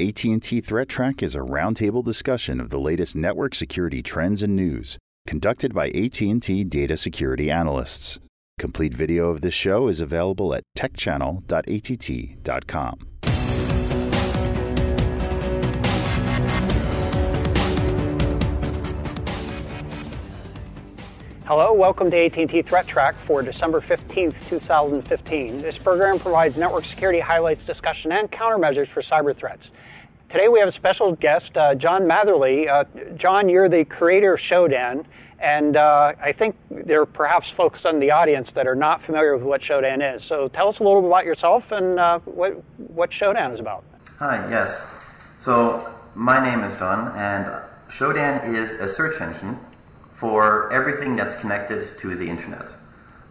AT&T ThreatTraq is a roundtable discussion of the latest network security trends and news, conducted by AT&T data security analysts. Complete video of this show is available at techchannel.att.com. Hello, welcome to AT&T ThreatTraq for December 15th, 2015. This program provides network security highlights, discussion, and countermeasures for cyber threats. Today we have a special guest, uh, John Matherly. Uh, John, you're the creator of Shodan, and uh, I think there are perhaps folks in the audience that are not familiar with what Shodan is. So tell us a little bit about yourself and uh, what, what Shodan is about. Hi, yes. So my name is John, and Shodan is a search engine for everything that's connected to the internet.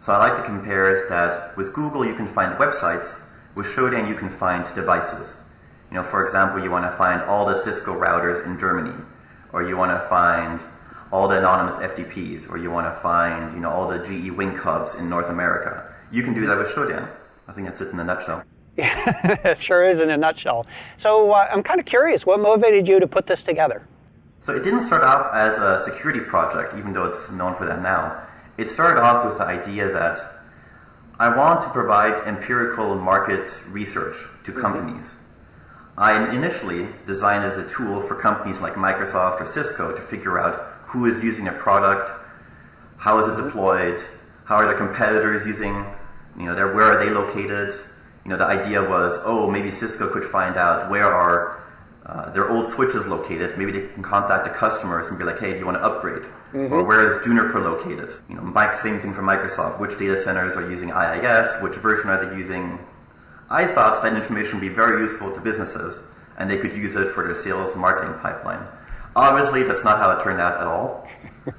So I like to compare it that with Google you can find websites, with Shodan you can find devices. You know, for example, you want to find all the Cisco routers in Germany, or you want to find all the anonymous FTPs, or you want to find you know all the GE Wink hubs in North America. You can do that with Shodan. I think that's it in a nutshell. Yeah, it sure is in a nutshell. So uh, I'm kind of curious, what motivated you to put this together? So it didn't start off as a security project, even though it's known for that now. It started off with the idea that I want to provide empirical market research to mm-hmm. companies. I initially designed as a tool for companies like Microsoft or Cisco to figure out who is using a product, how is it mm-hmm. deployed, how are their competitors using, you know, where are they located. You know, the idea was, oh, maybe Cisco could find out where are uh, their old switches located. Maybe they can contact the customers and be like, hey, do you want to upgrade? Mm-hmm. Or where is Juniper located? You know, Mike, same thing for Microsoft. Which data centers are using IIS? Which version are they using? I thought that information would be very useful to businesses and they could use it for their sales marketing pipeline. Obviously, that's not how it turned out at all.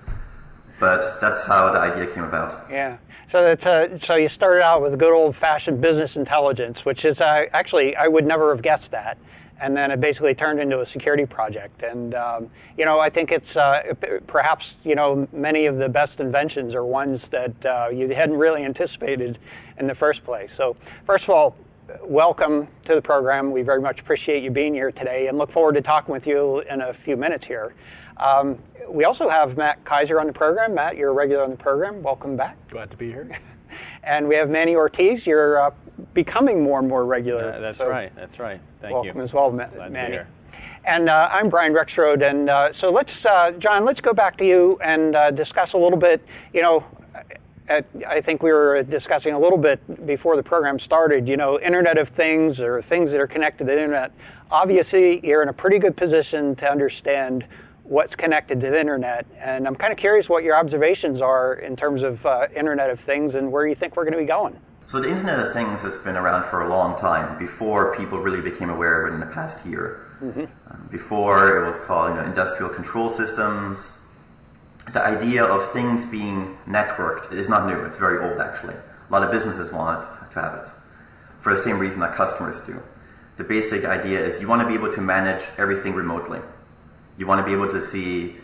but that's how the idea came about. Yeah. So that's uh, so you started out with good old fashioned business intelligence, which is uh, actually I would never have guessed that and then it basically turned into a security project. And um, you know, I think it's uh, perhaps you know many of the best inventions are ones that uh, you hadn't really anticipated in the first place. So first of all, welcome to the program. We very much appreciate you being here today, and look forward to talking with you in a few minutes here. Um, we also have Matt Kaiser on the program. Matt, you're a regular on the program. Welcome back. Glad to be here. and we have Manny Ortiz. You're uh, becoming more and more regular. Uh, that's so right. That's right. Thank welcome you. Welcome as well, Ma- Manny. And uh, I'm Brian Rexroad. and uh, so let's, uh, John, let's go back to you and uh, discuss a little bit. You know, at, I think we were discussing a little bit before the program started. You know, Internet of Things or things that are connected to the internet. Obviously, you're in a pretty good position to understand what's connected to the internet. And I'm kind of curious what your observations are in terms of uh, Internet of Things and where you think we're going to be going. So the Internet of Things has been around for a long time before people really became aware of it in the past year. Mm-hmm. Um, before it was called you know, industrial control systems. The idea of things being networked is not new. It's very old, actually. A lot of businesses want to have it for the same reason that customers do. The basic idea is you want to be able to manage everything remotely. You want to be able to see,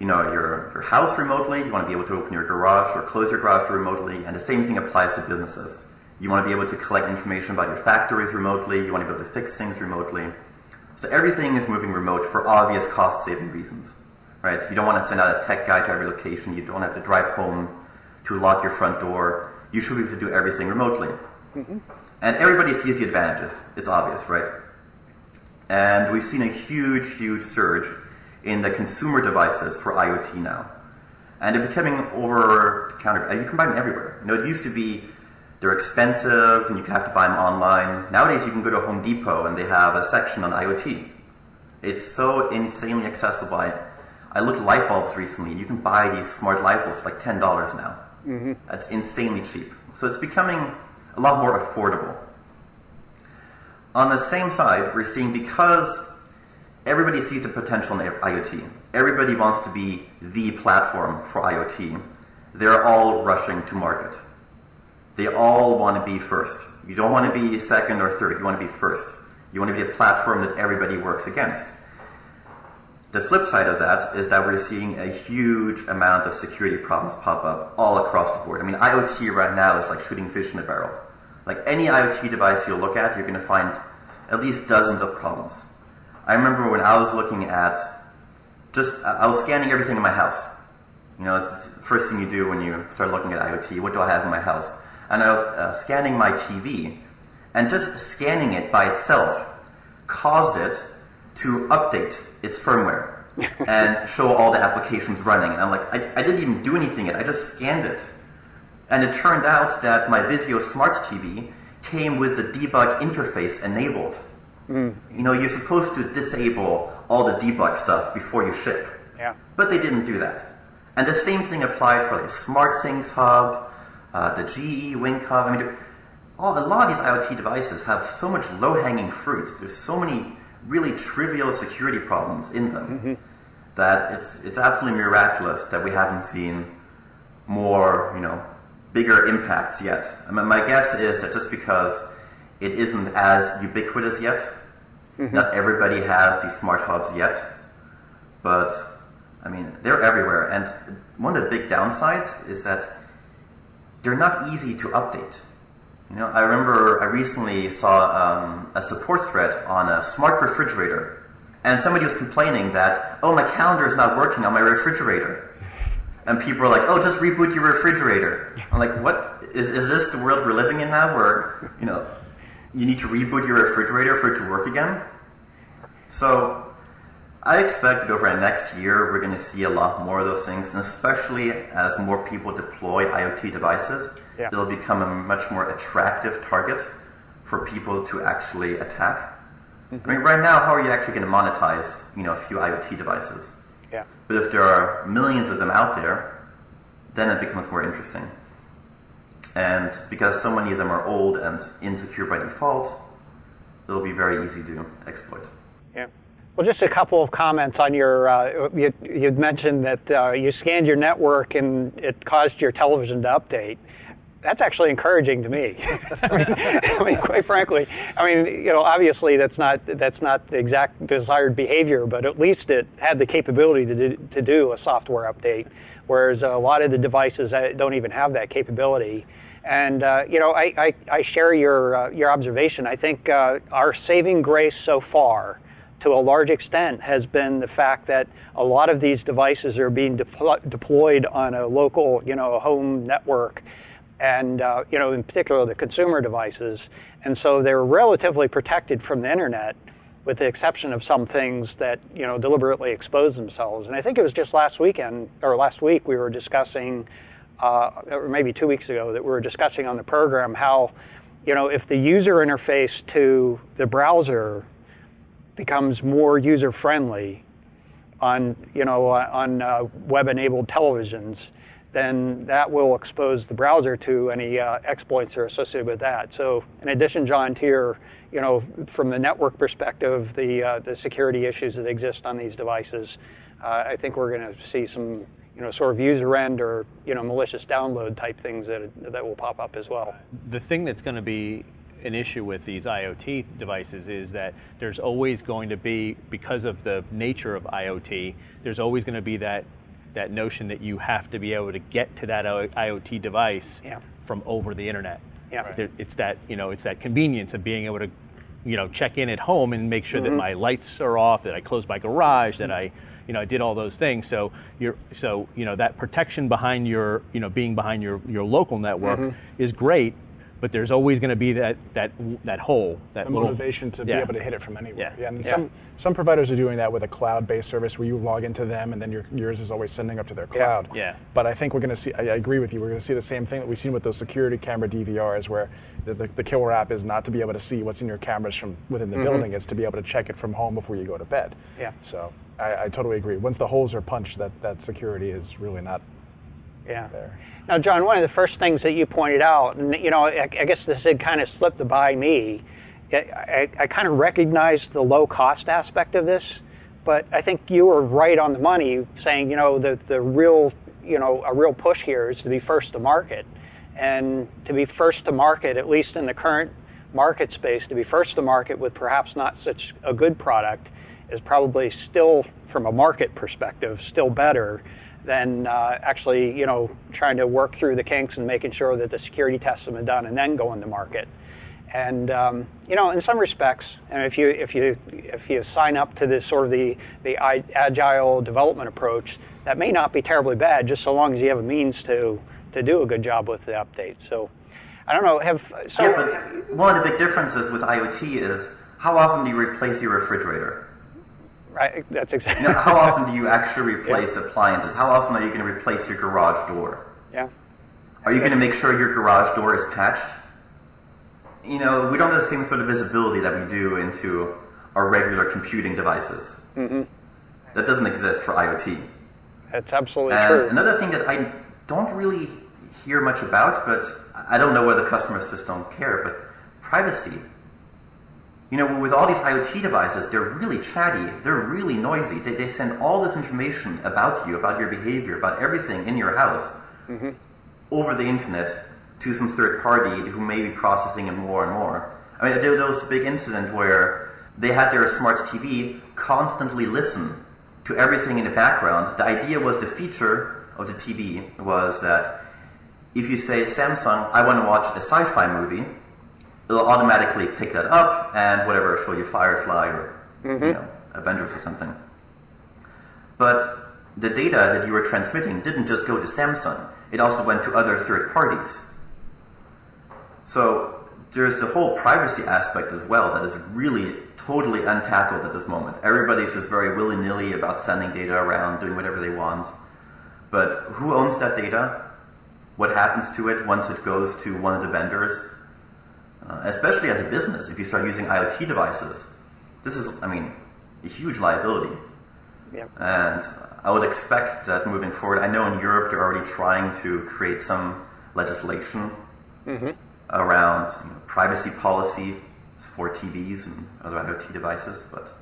you know, your, your house remotely. You want to be able to open your garage or close your garage remotely. And the same thing applies to businesses. You want to be able to collect information about your factories remotely. You want to be able to fix things remotely. So everything is moving remote for obvious cost-saving reasons, right? You don't want to send out a tech guy to every location. You don't have to drive home to lock your front door. You should be able to do everything remotely. Mm-hmm. And everybody sees the advantages. It's obvious, right? And we've seen a huge, huge surge in the consumer devices for IoT now. And they're becoming over counter. You can buy them everywhere. You know, it used to be they're expensive and you have to buy them online. Nowadays, you can go to Home Depot and they have a section on IoT. It's so insanely accessible. I, I looked at light bulbs recently. You can buy these smart light bulbs for like $10 now. Mm-hmm. That's insanely cheap. So it's becoming a lot more affordable. On the same side, we're seeing because everybody sees the potential in IoT. Everybody wants to be the platform for IoT. They're all rushing to market. They all want to be first. You don't want to be second or third. You want to be first. You want to be a platform that everybody works against. The flip side of that is that we're seeing a huge amount of security problems pop up all across the board. I mean, IoT right now is like shooting fish in a barrel. Like any IoT device you look at, you're going to find at least dozens of problems. I remember when I was looking at just I was scanning everything in my house. You know, it's the first thing you do when you start looking at IoT. What do I have in my house? And I was uh, scanning my TV, and just scanning it by itself caused it to update its firmware and show all the applications running. And I'm like, I, I didn't even do anything yet. I just scanned it. And it turned out that my Vizio Smart TV came with the debug interface enabled. Mm. You know, you're supposed to disable all the debug stuff before you ship. Yeah. But they didn't do that. And the same thing applied for like SmartThings Hub, uh, the GE Wink Hub. I mean, all, a lot of these IoT devices have so much low-hanging fruit. There's so many really trivial security problems in them mm-hmm. that it's it's absolutely miraculous that we haven't seen more, you know, bigger impacts yet. I mean, my guess is that just because it isn't as ubiquitous yet, mm-hmm. not everybody has these smart hubs yet, but I mean, they're everywhere. And one of the big downsides is that they're not easy to update. You know, I remember I recently saw um, a support thread on a smart refrigerator, and somebody was complaining that, oh, my calendar is not working on my refrigerator. And people are like, oh, just reboot your refrigerator. I'm like, what? Is, is this the world we're living in now where, you know, you need to reboot your refrigerator for it to work again? So I expect that over the next year, we're going to see a lot more of those things, and especially as more people deploy IoT devices, yeah. it'll become a much more attractive target for people to actually attack. Mm-hmm. I mean, right now, how are you actually going to monetize, you know, a few IoT devices? Yeah. But if there are millions of them out there, then it becomes more interesting. And because so many of them are old and insecure by default, it'll be very easy to exploit. Yeah. Well, just a couple of comments on your. Uh, you, would mentioned that uh, you scanned your network and it caused your television to update. That's actually encouraging to me. I, mean, I, mean, quite frankly, I mean, you know, obviously that's not that's not the exact desired behavior, but at least it had the capability to do, to do a software update, whereas a lot of the devices uh, don't even have that capability. And uh, you know, I, I, I share your uh, your observation. I think uh, our saving grace so far to a large extent has been the fact that a lot of these devices are being de- deployed on a local, you know, home network, and uh, you know, in particular the consumer devices, and so they're relatively protected from the internet, with the exception of some things that you know deliberately expose themselves. And I think it was just last weekend or last week we were discussing, uh, or maybe two weeks ago, that we were discussing on the program how. You know, if the user interface to the browser becomes more user friendly on you know on uh, web-enabled televisions, then that will expose the browser to any uh, exploits that are associated with that. So, in addition, John, to your you know from the network perspective, the uh, the security issues that exist on these devices, uh, I think we're going to see some you know sort of user end or you know malicious download type things that that will pop up as well. The thing that's going to be an issue with these IoT devices is that there's always going to be, because of the nature of IoT, there's always going to be that that notion that you have to be able to get to that IoT device yeah. from over the internet. Yeah. Right. It's that you know it's that convenience of being able to you know check in at home and make sure mm-hmm. that my lights are off, that I close my garage, that I you know I did all those things. So you're so you know that protection behind your you know being behind your your local network mm-hmm. is great but there's always going to be that that that hole, that the little, motivation to yeah. be able to hit it from anywhere. Yeah, yeah. And yeah. some some providers are doing that with a cloud-based service where you log into them and then your, yours is always sending up to their cloud. Yeah. But I think we're going to see. I, I, agree with you. We're going to see the same thing that we've seen with those security camera DVRs, where the, the, the, killer app is not to be able to see what's in your cameras from within the mm-hmm. building; it's to be able to check it from home before you go to bed. Yeah. So I, I totally agree. Once the holes are punched, that that security is really not yeah. There. Now, John, one of the first things that you pointed out, and you know, I, I guess this had kind of slipped by me. I, I, I kind of recognized the low cost aspect of this, but I think you were right on the money saying, you know, the, the real, you know, a real push here is to be first to market. And to be first to market, at least in the current market space, to be first to market with perhaps not such a good product is probably still, from a market perspective, still better than uh, actually, you know, trying to work through the kinks and making sure that the security tests have been done and then going to market. And um, you know, in some respects, and if you if you if you sign up to this sort of the the agile development approach, that may not be terribly bad, just so long as you have a means to to do a good job with the update. So, I don't know. Have so yeah, but one of the big differences with IoT is how often do you replace your refrigerator? Right. That's exactly. Know, how often do you actually replace yeah. appliances? How often are you going to replace your garage door? Yeah. Are you going to make sure your garage door is patched? you know, we don't have the same sort of visibility that we do into our regular computing devices. Mm-hmm. That doesn't exist for IoT. That's absolutely and true. Another thing that I don't really hear much about, but I don't know whether customers just don't care, but privacy. You know, with all these IoT devices, they're really chatty, they're really noisy. They, they send all this information about you, about your behavior, about everything in your house mm-hmm. over the internet to some third party who may be processing it more and more. I mean, there was a big incident where they had their smart TV constantly listen to everything in the background. The idea was the feature of the TV was that if you say Samsung, I want to watch a sci-fi movie, it'll automatically pick that up and whatever show you Firefly or mm-hmm. you know Avengers or something. But the data that you were transmitting didn't just go to Samsung; it also went to other third parties. So there's the whole privacy aspect as well that is really totally untackled at this moment. Everybody's just very willy nilly about sending data around, doing whatever they want. But who owns that data? What happens to it once it goes to one of the vendors? Uh, especially as a business, if you start using IoT devices, this is, I mean, a huge liability. Yep. And I would expect that moving forward, I know in Europe they're already trying to create some legislation mm-hmm around you know, privacy policy for TVs and other IoT devices, but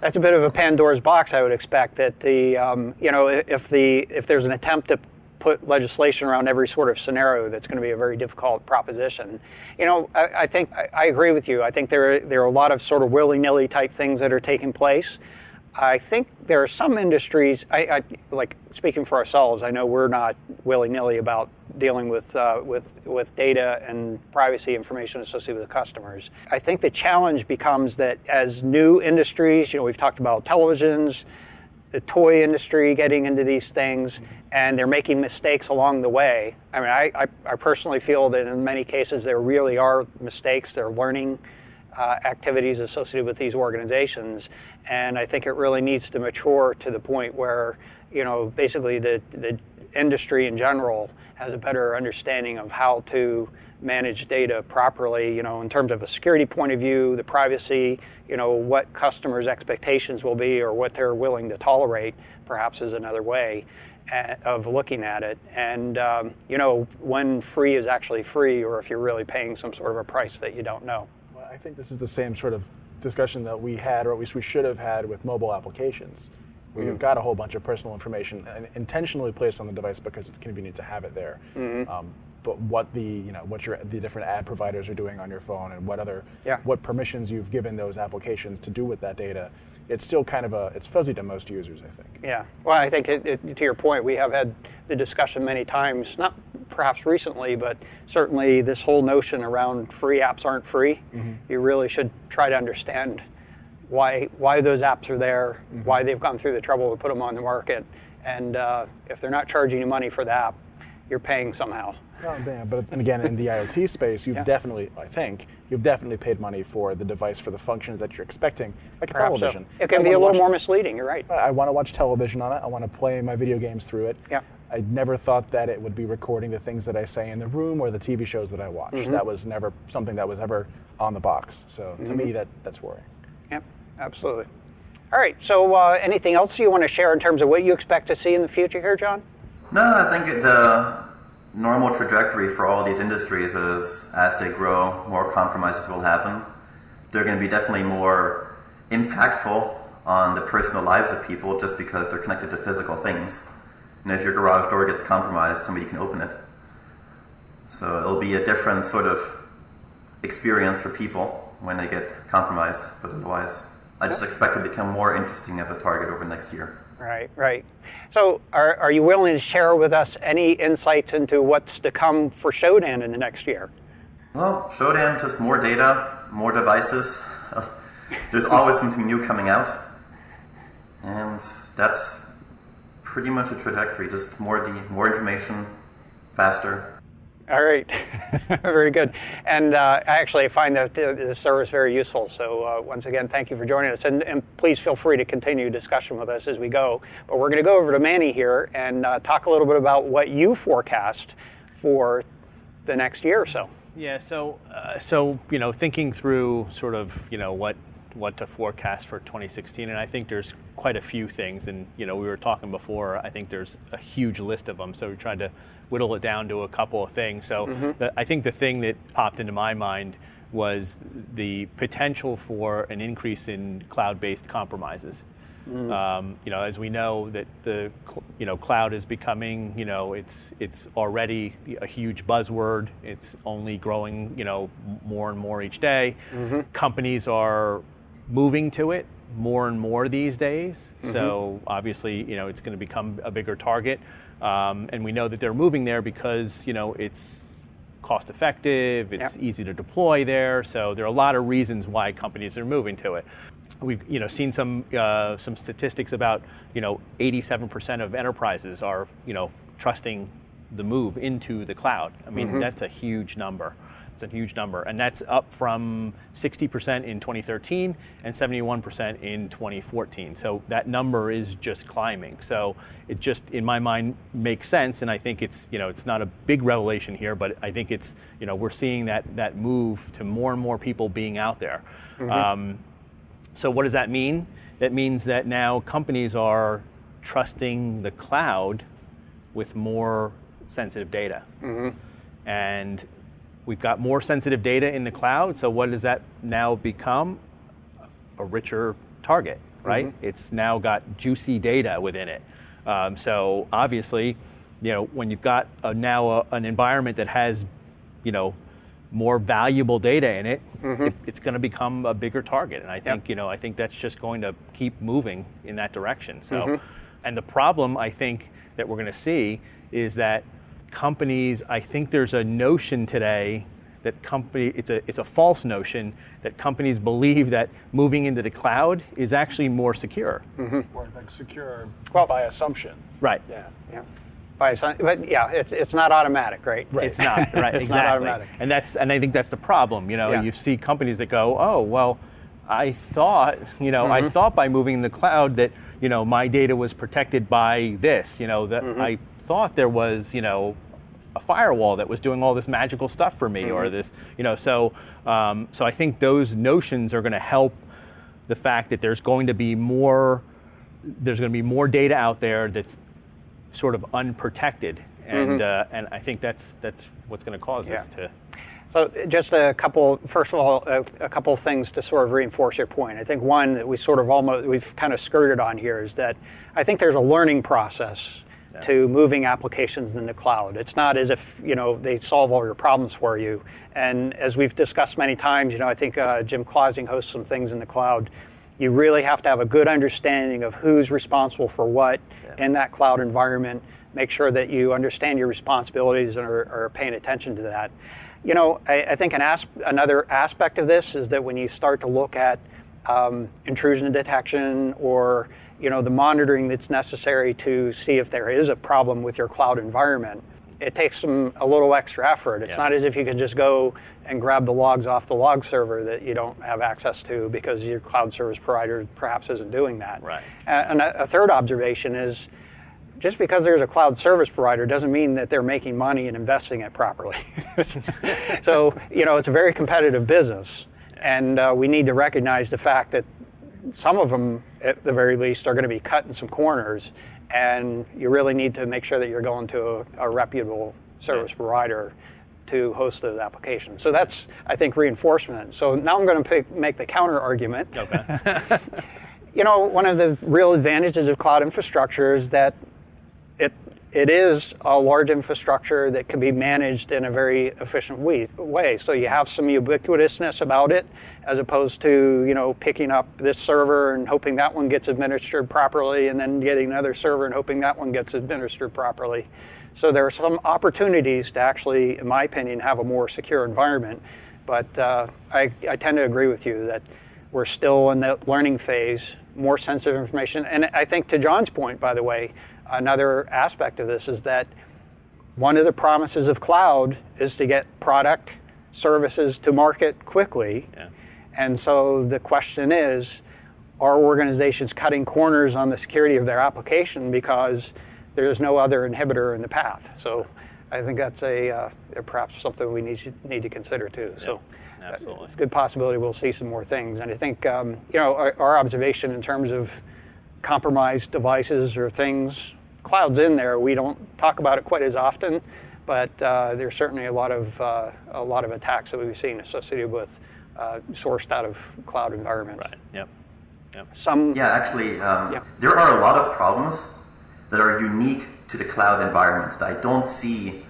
that's a bit of a Pandora's box. I would expect that the um, you know if the if there's an attempt to put legislation around every sort of scenario, that's going to be a very difficult proposition. You know, I, I think I, I, agree with you. I think there there are a lot of sort of willy nilly type things that are taking place. I think there are some industries, I, I, like speaking for ourselves, I know we're not willy nilly about dealing with, uh, with, with data and privacy information associated with customers. I think the challenge becomes that as new industries, you know, we've talked about televisions, the toy industry getting into these things, and they're making mistakes along the way. I mean, I, I, I personally feel that in many cases there really are mistakes, they're learning uh, activities associated with these organizations. And I think it really needs to mature to the point where, you know, basically the, the industry in general has a better understanding of how to manage data properly, you know, in terms of a security point of view, the privacy, you know, what customers' expectations will be or what they're willing to tolerate, perhaps is another way uh, of looking at it. And, um, you know, when free is actually free or if you're really paying some sort of a price that you don't know. Well, I think this is the same sort of discussion that we had, or at least we should have had with mobile applications. Where mm. you've got a whole bunch of personal information intentionally placed on the device because it's convenient to have it there. Mm-hmm. Um, but what the you know what your the different ad providers are doing on your phone and what other yeah. what permissions you've given those applications to do with that data, it's still kind of a it's fuzzy to most users, I think. Yeah. Well, I think it, it, to your point, we have had the discussion many times, not perhaps recently, but certainly this whole notion around free apps aren't free. Mm-hmm. You really should try to understand why why those apps are there, mm-hmm. why they've gone through the trouble to put them on the market, and uh, if they're not charging you money for the app, you're paying somehow. Oh, damn. But and again, in the IoT space, you've yeah. definitely, I think, you've definitely paid money for the device for the functions that you're expecting, like a Perhaps television. So. It can I be a little watch, more misleading. You're right. I want to watch television on it. I want to play my video games through it. Yeah. I never thought that it would be recording the things that I say in the room or the TV shows that I watch. Mm-hmm. That was never something that was ever on the box. So mm-hmm. to me, that that's worrying. Yep, absolutely. All right. So uh, anything else you want to share in terms of what you expect to see in the future here, John? No, I think the normal trajectory for all these industries is as they grow, more compromises will happen. They're going to be definitely more impactful on the personal lives of people just because they're connected to physical things. And if your garage door gets compromised, somebody can open it. So it'll be a different sort of experience for people when they get compromised, but otherwise, I just expect it to become more interesting as a target over next year. Right, right. So, are, are you willing to share with us any insights into what's to come for Shodan in the next year? Well, them just more data, more devices. There's always something new coming out. And that's pretty much a trajectory. Just more, de- more information, faster. All right, very good. And uh, I actually find that the, service very useful. So uh, once again, thank you for joining us, and, and, please feel free to continue discussion with us as we go. But we're going to go over to Manny here and uh, talk a little bit about what you forecast for the next year or so. Yeah. So, uh, so you know, thinking through sort of you know what what to forecast for 2016, and I think there's quite a few things. And you know, we were talking before. I think there's a huge list of them. So we tried to whittle it down to a couple of things. So mm-hmm. the, I think the thing that popped into my mind was the potential for an increase in cloud-based compromises. Mm. Um, you know, as we know that the you know cloud is becoming you know it's it's already a huge buzzword. It's only growing you know more and more each day. Mm-hmm. Companies are moving to it more and more these days. Mm-hmm. So obviously, you know, it's going to become a bigger target, um, and we know that they're moving there because you know it's cost effective, it's yep. easy to deploy there. So there are a lot of reasons why companies are moving to it. We've you know seen some uh, some statistics about you know 87% of enterprises are you know trusting the move into the cloud. I mean mm-hmm. that's a huge number. It's a huge number, and that's up from 60% in 2013 and 71% in 2014. So that number is just climbing. So it just, in my mind, makes sense, and I think it's, you know, it's not a big revelation here, but I think it's, you know, we're seeing that that move to more and more people being out there. Mm-hmm. Um, so what does that mean? That means that now companies are trusting the cloud with more sensitive data. Mm-hmm. And We've got more sensitive data in the cloud, so what does that now become? A richer target, right? Mm-hmm. It's now got juicy data within it. Um, so obviously, you know, when you've got a, now a, an environment that has, you know, more valuable data in it, mm-hmm. it it's going to become a bigger target. And I think, yep. you know, I think that's just going to keep moving in that direction. So, mm-hmm. and the problem I think that we're going to see is that companies, I think there's a notion today that company it's a it's a false notion that companies believe that moving into the cloud is actually more secure. Mm-hmm. Or like secure well, by assumption. Right. Yeah. Yeah. By but yeah, it's it's not automatic, right? right. It's not right. it's exactly. Not and that's and I think that's the problem. You know, yeah. you see companies that go, oh well, I thought you know mm-hmm. I thought by moving in the cloud that you know my data was protected by this. You know that mm-hmm. I thought there was you know a firewall that was doing all this magical stuff for me mm-hmm. or this you know so um, so i think those notions are going to help the fact that there's going to be more there's going to be more data out there that's sort of unprotected and mm-hmm. uh, and i think that's that's what's going to cause yeah. this to so just a couple, first of all, a, a, couple of things to sort of reinforce your point. I think one that we sort of almost, we've kind of skirted on here is that I think there's a learning process to moving applications in the cloud. It's not as if you know they solve all your problems for you. And as we've discussed many times, you know I think uh, Jim Clausing hosts some things in the cloud. You really have to have a good understanding of who's responsible for what yeah. in that cloud environment. Make sure that you understand your responsibilities and are, are paying attention to that. You know, I, I think an as- another aspect of this is that when you start to look at um, intrusion detection or you know, the monitoring that's necessary to see if there is a problem with your cloud environment. It takes some a little extra effort. It's yeah. not as if you can just go and grab the logs off the log server that you don't have access to because your cloud service provider perhaps isn't doing that. Right. And a third observation is just because there's a cloud service provider doesn't mean that they're making money and investing it properly. so, you know, it's a very competitive business. And uh, we need to recognize the fact that some of them, at the very least, are going to be cutting some corners, and you really need to make sure that you're going to a, a reputable service provider to host those applications. So that's, I think, reinforcement. So now I'm going to pick, make the counter argument. Okay. you know, one of the real advantages of cloud infrastructure is that it is a large infrastructure that can be managed in a very efficient way. So you have some ubiquitousness about it, as opposed to you know picking up this server and hoping that one gets administered properly, and then getting another server and hoping that one gets administered properly. So there are some opportunities to actually, in my opinion, have a more secure environment. But uh, I, I tend to agree with you that we're still in the learning phase, more sensitive information. And I think to John's point, by the way, another aspect of this is that one of the promises of cloud is to get product services to market quickly. Yeah. And so the question is, are organizations cutting corners on the security of their application because there's no other inhibitor in the path. So I think that's a uh, perhaps something we need to, need to consider too. Yeah, so absolutely. it's a good possibility we'll see some more things. And I think um, you know our, our, observation in terms of compromised devices or things, clouds in there. We don't talk about it quite as often, but uh, there's certainly a lot of uh, a lot of attacks that we've seen associated with uh, sourced out of cloud environments. Right. Yep. Yep. Some. Yeah, actually, um, yep. there are a lot of problems that are unique to the cloud environment that I don't see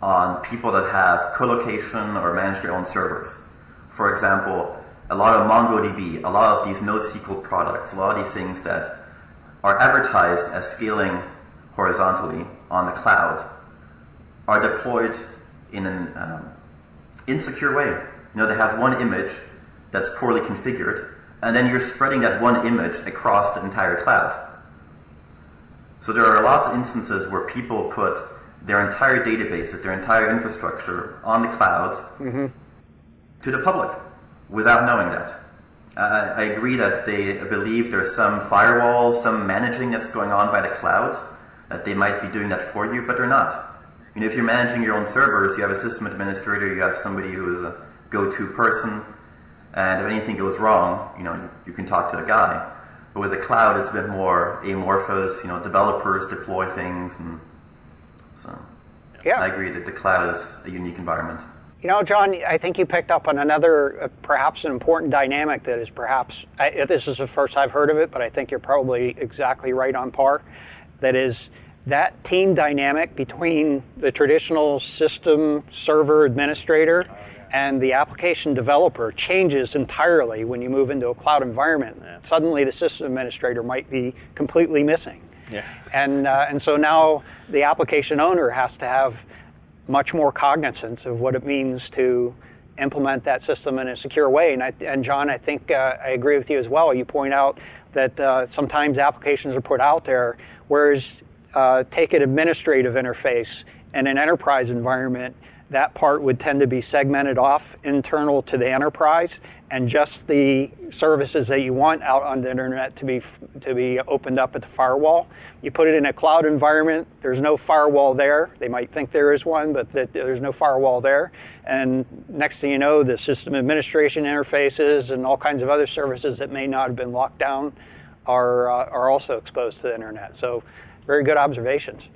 on people that have colocation or manage their own servers. For example, a lot of MongoDB, a lot of these NoSQL products, a lot of these things that are advertised as scaling horizontally on the cloud are deployed in an um, insecure way. You know, they have one image that's poorly configured, and then you're spreading that one image across the entire cloud. So there are lots of instances where people put their entire databases, their entire infrastructure on the cloud mm-hmm. to the public without knowing that. Uh, I agree that they believe there's some firewall, some managing that's going on by the cloud, that they might be doing that for you, but they're not. You know, if you're managing your own servers, you have a system administrator, you have somebody who is a go-to person, and if anything goes wrong, you know, you can talk to the guy. But with the cloud, it's a bit more amorphous. You know, developers deploy things, and so yeah. I agree that the cloud is a unique environment. You know, John, I think you picked up on another, uh, perhaps an important dynamic that is perhaps, I, this is the first I've heard of it, but I think you're probably exactly right on par. That is that team dynamic between the traditional system server administrator and the application developer changes entirely when you move into a cloud environment. Yeah. Suddenly, the system administrator might be completely missing. Yeah. And, uh, and so now the application owner has to have much more cognizance of what it means to implement that system in a secure way. And, I, and John, I think uh, I agree with you as well. You point out that uh, sometimes applications are put out there, whereas uh, take an administrative interface in an enterprise environment, that part would tend to be segmented off internal to the enterprise and just the services that you want out on the internet to be to be opened up at the firewall. You put it in a cloud environment, there's no firewall there. They might think there is one, but there's no firewall there. And next thing you know, the system administration interfaces and all kinds of other services that may not have been locked down are uh, are also exposed to the internet. So very good observations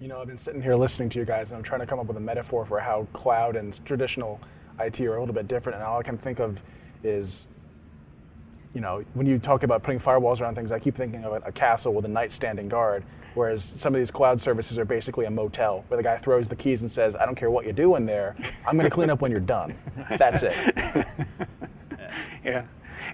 you know, I've been sitting here listening to you guys, and I'm trying to come up with a metaphor for how cloud and traditional IT are a little bit different. And all I can think of is, you know, when you talk about putting firewalls around things, I keep thinking of a castle with a knight standing guard. Whereas some of these cloud services are basically a motel where the guy throws the keys and says, I don't care what you do in there, I'm going to clean up when you're done. That's it. yeah.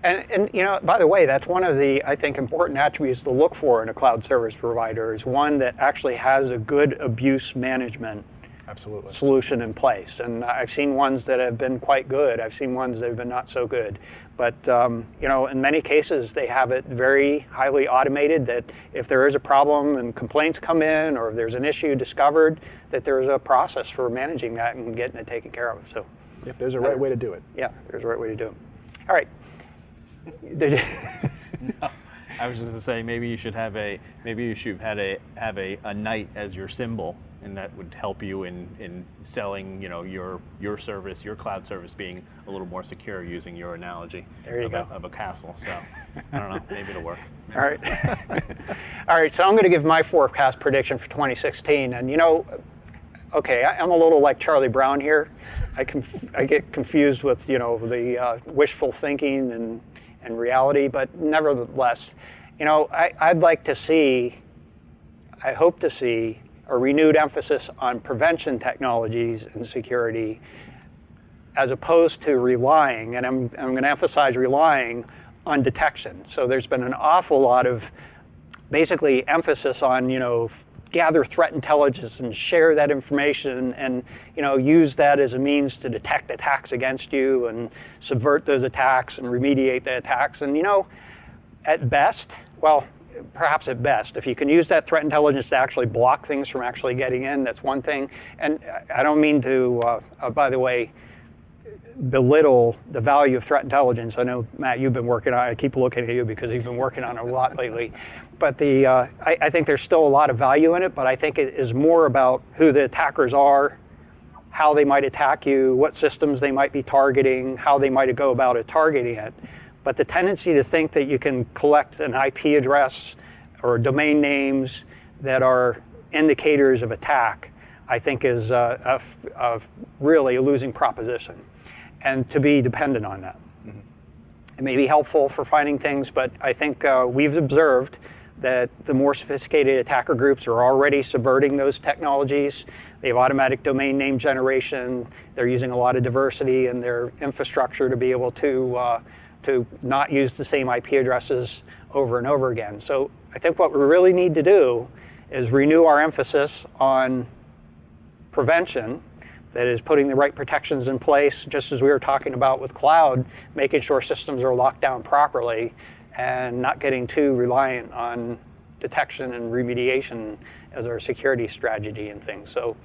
And, and you know, by the way, that's one of the I think important attributes to look for in a cloud service provider is one that actually has a good abuse management Absolutely. solution in place. And I've seen ones that have been quite good. I've seen ones that have been not so good. But um, you know, in many cases, they have it very highly automated. That if there is a problem and complaints come in, or if there's an issue discovered, that there is a process for managing that and getting it taken care of. So, if there's a right way to do it. Yeah, there's a right way to do it. All right. no, I was just going to say maybe you should have a maybe you should have a have a, a knight as your symbol, and that would help you in, in selling you know your your service, your cloud service being a little more secure using your analogy there you of, go. A, of a castle. So I don't know, maybe it'll work. All right, all right. So I'm going to give my forecast prediction for 2016, and you know, okay, I'm a little like Charlie Brown here. I, conf- I get confused with you know the uh, wishful thinking and and reality, but nevertheless, you know, I, I'd like to see, I hope to see a renewed emphasis on prevention technologies and security as opposed to relying, and I'm, I'm going to emphasize relying on detection. So there's been an awful lot of basically emphasis on, you know, gather threat intelligence and share that information and you know use that as a means to detect attacks against you and subvert those attacks and remediate the attacks and you know at best well perhaps at best if you can use that threat intelligence to actually block things from actually getting in that's one thing and i don't mean to uh, uh, by the way belittle the value of threat intelligence. I know Matt, you've been working on. I keep looking at you because you've been working on it a lot lately. But the uh, I, I, think there's still a lot of value in it. But I think it is more about who the attackers are, how they might attack you, what systems they might be targeting, how they might go about it targeting it. But the tendency to think that you can collect an IP address or domain names that are indicators of attack, I think is uh, a, a really a losing proposition and to be dependent on that. Mm-hmm. It may be helpful for finding things, but I think uh, we've observed that the more sophisticated attacker groups are already subverting those technologies. They have automatic domain name generation. They're using a lot of diversity in their infrastructure to be able to uh, to not use the same IP addresses over and over again. So I think what we really need to do is renew our emphasis on prevention that is putting the right protections in place, just as we were talking about with cloud, making sure systems are locked down properly and not getting too reliant on detection and remediation as our security strategy and things. So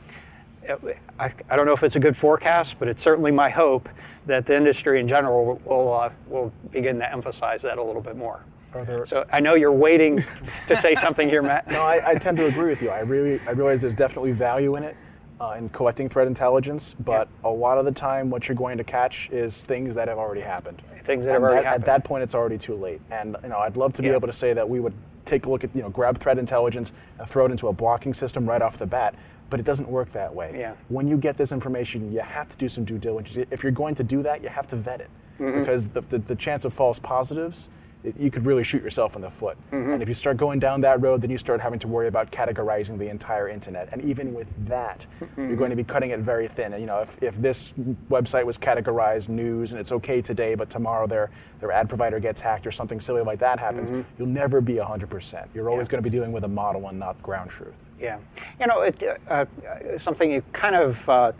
I, I don't know if it's a good forecast, but it's certainly my hope that the industry in general will, uh, will begin to emphasize that a little bit more. There, so I know you're waiting to say something here, Matt. No, I, I, tend to agree with you. I really, I realize there's definitely value in it uh, in collecting threat intelligence, but a lot of the time, what you're going to catch is things that have already happened. Things that and have already that, happened. At that point, it's already too late. And you know, I'd love to be able to say that we would take a look at, you know, grab threat intelligence and throw it into a blocking system right off the bat. But it doesn't work that way. Yeah. When you get this information, you have to do some due diligence. If you're going to do that, you have to vet it. Mm-hmm. Because the, the, the chance of false positives you could really shoot yourself in the foot. Mm-hmm. And if you start going down that road, then you start having to worry about categorizing the entire internet. And even with that, mm-hmm. you're going to be cutting it very thin. And, you know, if, if this website was categorized news and it's okay today, but tomorrow their, their ad provider gets hacked or something silly like that happens, mm-hmm. you'll never be 100%. You're always yeah. going to be dealing with a model and not ground truth. Yeah. You know, it, uh, uh, something you kind of uh,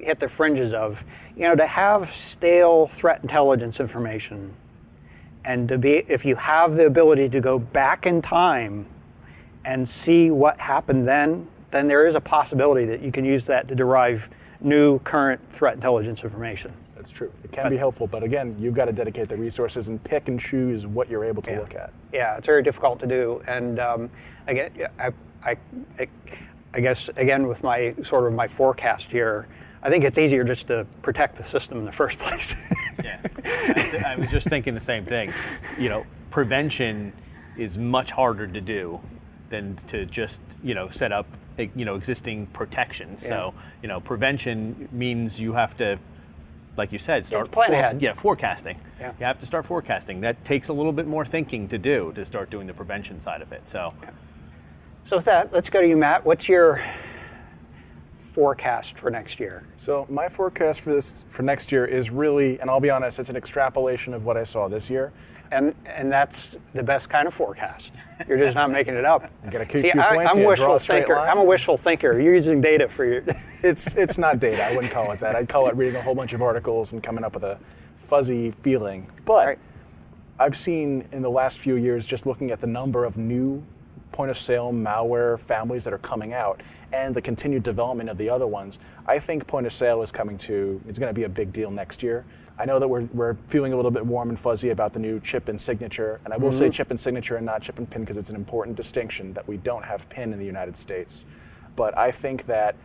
hit the fringes of, you know, to have stale threat intelligence information and to be if you have the ability to go back in time and see what happened then then there is a possibility that you can use that to derive new current threat intelligence information. That's true. It can but, be helpful but again you've got to dedicate the resources and pick and choose what you're able to yeah. look at. Yeah it's very difficult to do and um, again I, I, I guess again with my sort of my forecast here I think it's easier just to protect the system in the first place. yeah, I was just thinking the same thing. You know, prevention is much harder to do than to just you know set up you know existing protections. Yeah. So you know, prevention means you have to like you said, start plan for, ahead. Yeah, forecasting. Yeah. You have to start forecasting. That takes a little bit more thinking to do to start doing the prevention side of it. So, yeah. so with that, let's go to you, Matt. What's your forecast for next year? So my forecast for this for next year is really, and I'll be honest, it's an extrapolation of what I saw this year. And and that's the best kind of forecast. You're just not making it up. You get a See, I, am a wishful thinker. Line. I'm a wishful thinker. You're using data for your. it's it's not data. I wouldn't call it that. I'd call it reading a whole bunch of articles and coming up with a fuzzy feeling. But. I've seen in the last few years, just looking at the number of new point of sale malware families that are coming out and the continued development of the other ones, I think point of sale is coming to, it's going to be a big deal next year. I know that we're, we're feeling a little bit warm and fuzzy about the new chip and signature, and I will mm-hmm. say chip and signature and not chip and pin because it's an important distinction that we don't have PIN in the United States. But I think that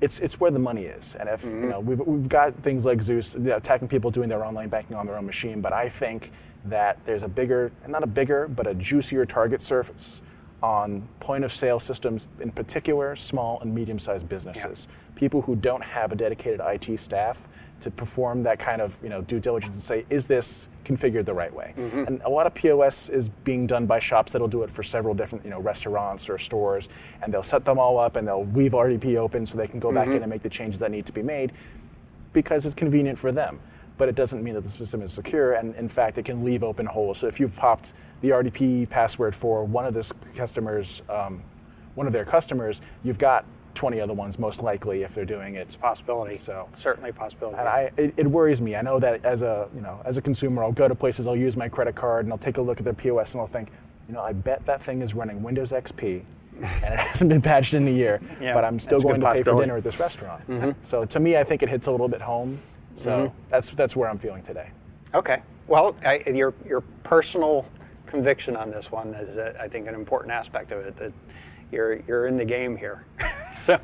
it's it's where the money is, and if mm-hmm. you know we've, we've got things like Zeus you know, attacking people doing their online banking on their own machine, but I think that there's a bigger, not a bigger, but a juicier target surface on point of sale systems, in particular small and medium sized businesses. Yeah. People who don't have a dedicated IT staff to perform that kind of you know due diligence and say, is this configured the right way? Mm-hmm. And a lot of POS is being done by shops that'll do it for several different you know restaurants or stores, and they'll set them all up and they'll leave RDP open so they can go back Mm-hmm. in and make the changes that need to be made because it's convenient for them. But it doesn't mean that the system is secure, and in fact, it can leave open holes. So if you've popped the RDP password for one of this customers, um, one of their customers, you've got 20 other ones most likely if they're doing it. It's a possibility. So- certainly a possibility. And I, it, it worries me. I know that as a, you know, as a consumer, I'll go to places, I'll use my credit card, and I'll take a look at their POS, and I'll think, you know, I bet that thing is running Windows XP, and it hasn't been patched in a year, Yeah, but I'm still going to pay for dinner at this restaurant. Mm-hmm. So to me, I think it hits a little bit home. So that's that's where I'm feeling today. Okay. Well, I, your your personal conviction on this one is, I think, an important aspect of it. That you're you're in the game here. so,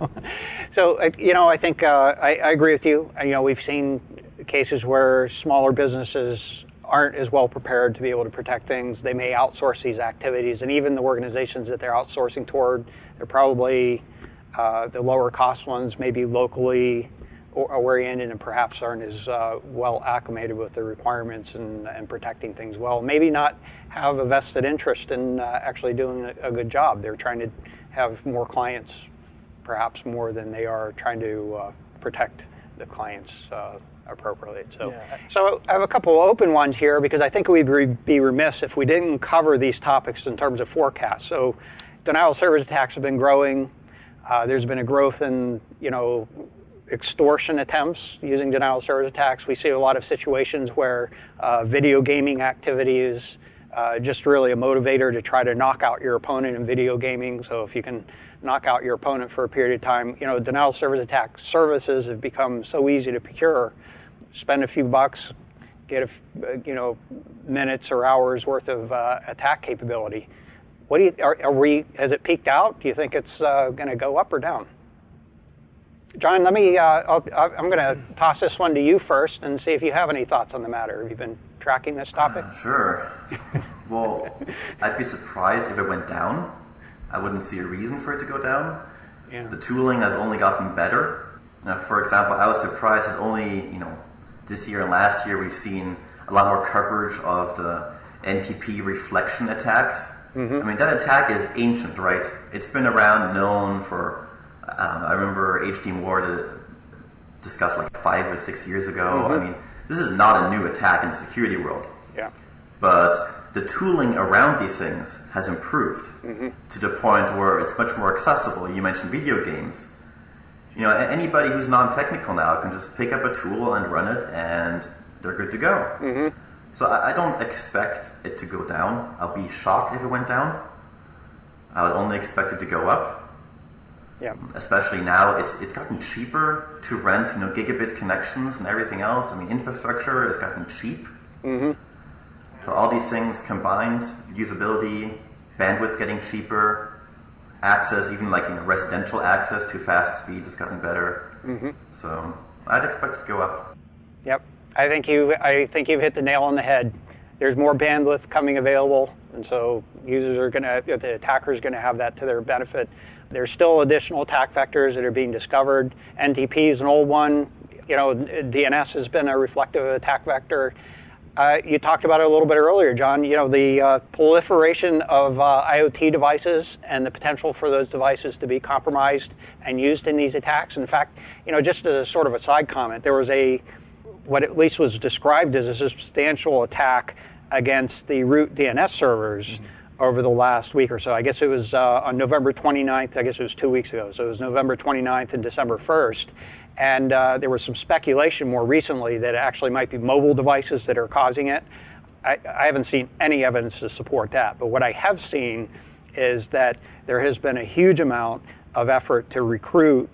so you know, I think uh, I, I agree with you. You know, we've seen cases where smaller businesses aren't as well prepared to be able to protect things. They may outsource these activities, and even the organizations that they're outsourcing toward, they're probably uh, the lower cost ones, maybe locally oriented and perhaps aren't as uh, well acclimated with the requirements and, and protecting things well. Maybe not have a vested interest in uh, actually doing a, a good job. They're trying to have more clients, perhaps more than they are trying to uh, protect the clients uh, appropriately. So, Yeah. so I have a couple open ones here because I think we'd be remiss if we didn't cover these topics in terms of forecasts. So, denial of service attacks have been growing. Uh, there's been a growth in, you know, extortion attempts using denial of service attacks. We see a lot of situations where uh, video gaming activity is uh, just really a motivator to try to knock out your opponent in video gaming. So if you can knock out your opponent for a period of time, you know, denial of service attack services have become so easy to procure. Spend a few bucks, get a, uh, you know, minutes or hours worth of uh, attack capability. What do you, are, are we, has it peaked out? Do you think it's uh, going to go up or down? John, let me, uh, I'll, I'm going to toss this one to you first and see if you have any thoughts on the matter. Have you been tracking this topic? Sure. Well, I'd be surprised if it went down. I wouldn't see a reason for it to go down. Yeah. The tooling has only gotten better. Now, for example, I was surprised that only, you know, this year and last year we've seen a lot more coverage of the NTP reflection attacks. I mean, that attack is ancient, right? It's been around, known for, um, I remember H.D. Moore to discussed like five or six years ago. I mm-hmm. mean, this is not a new attack in the security world Yeah. but the tooling around these things has improved mm-hmm. to the point where it's much more accessible. You mentioned video games. You know, anybody who's non-technical now can just pick up a tool and run it, and they're good to go. Mm-hmm. So I, I don't expect it to go down. I'll be shocked if it went down. I would only expect it to go up Yeah. especially now it's it's gotten cheaper to rent you know gigabit connections and everything else i mean infrastructure has gotten cheap mm-hmm. so all these things combined usability bandwidth getting cheaper access even like you know residential access to fast speeds has gotten better mm-hmm. so i'd expect it to go up Yep. I think you I think you've hit the nail on the head. There's more bandwidth coming available, and so users are going to the attackers going to have that to their benefit. There's still additional attack vectors that are being discovered. NTP is an old one. You know, DNS has been a reflective attack vector. Uh, you talked about it a little bit earlier, John. You know, the uh, proliferation of uh, IoT devices and the potential for those devices to be compromised and used in these attacks. In fact, you know, just as a sort of a side comment, there was a what at least was described as a substantial attack against the root DNS servers over the last week or so. I guess it was uh, on November 29th. I guess it was two weeks ago. So it was November 29th and December 1st. And uh, there was some speculation more recently that it actually might be mobile devices that are causing it. I, I haven't seen any evidence to support that. But what I have seen is that there has been a huge amount of effort to recruit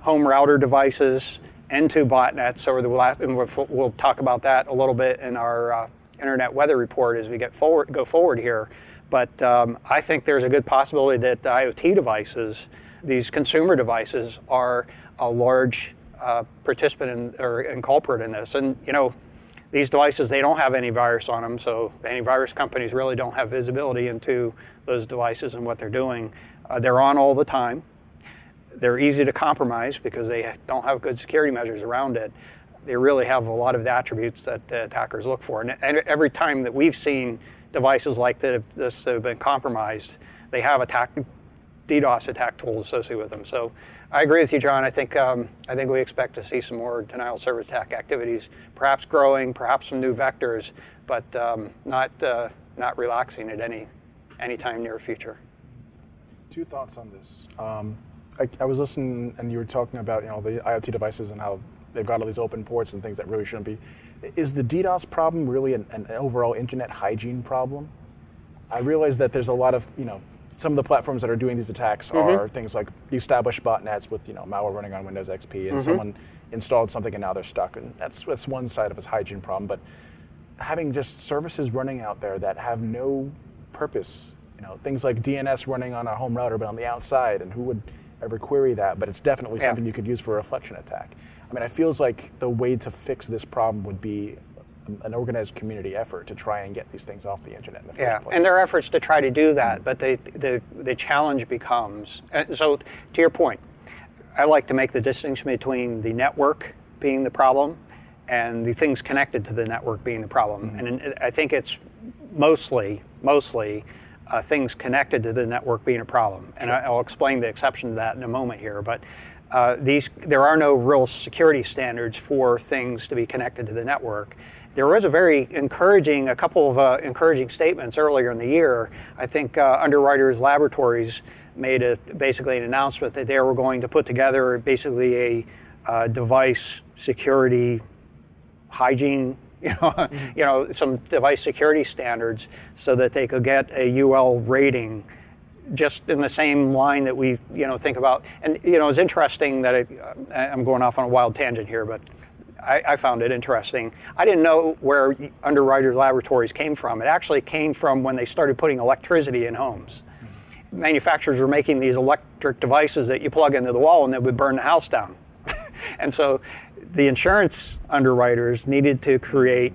home router devices into botnets over the last, and we'll, talk about that a little bit in our uh, internet weather report as we get forward, go forward here. But um, I think there's a good possibility that the IoT devices, these consumer devices, are a large uh, participant in, or and culprit in this. And you know, these devices they don't have any virus on them, so antivirus companies really don't have visibility into those devices and what they're doing. Uh, they're on all the time they're easy to compromise because they don't have good security measures around it. they really have a lot of the attributes that the attackers look for. And every time that we've seen devices like this that have been compromised, they have attack DDoS attack tools associated with them. So I agree with you, John. I think um, I think we expect to see some more denial of service attack activities, perhaps growing, perhaps some new vectors, but um, not uh, not relaxing at any any time near future. Two thoughts on this. Um, I, I, was listening, and you were talking about you know the IoT devices and how they've got all these open ports and things that really shouldn't be. Is the DDoS problem really an, an overall internet hygiene problem? I realize that there's a lot of you know some of the platforms that are doing these attacks mm-hmm. are things like established botnets with you know malware running on Windows XP, and mm-hmm. someone installed something and now they're stuck. And that's that's one side of a hygiene problem. But having just services running out there that have no purpose, you know, things like DNS running on a home router but on the outside, and who would ever query that? But it's definitely yeah. something you could use for a reflection attack. I mean, it feels like the way to fix this problem would be an organized community effort to try and get these things off the internet in the first yeah, place. and there are efforts to try to do that, but the, the, the challenge becomes, so to your point, I like to make the distinction between the network being the problem and the things connected to the network being the problem. Mm-hmm. And I think it's mostly, mostly uh, things connected to the network being a problem. And sure. I'll explain the exception to that in a moment here. But uh, these, there are no real security standards for things to be connected to the network there was a very encouraging, a couple of uh, encouraging statements earlier in the year. I think uh, Underwriters Laboratories made a, basically an announcement that they were going to put together basically a uh, device security hygiene, you know, mm-hmm. you know, some device security standards so that they could get a UL rating just in the same line that we you know think about and you know it's interesting that I, i'm going off on a wild tangent here but I, I, found it interesting. I didn't know where Underwriters Laboratories came from. It actually came from when they started putting electricity in homes. Manufacturers were making these electric devices that you plug into the wall and they would burn the house down. and so the insurance underwriters needed to create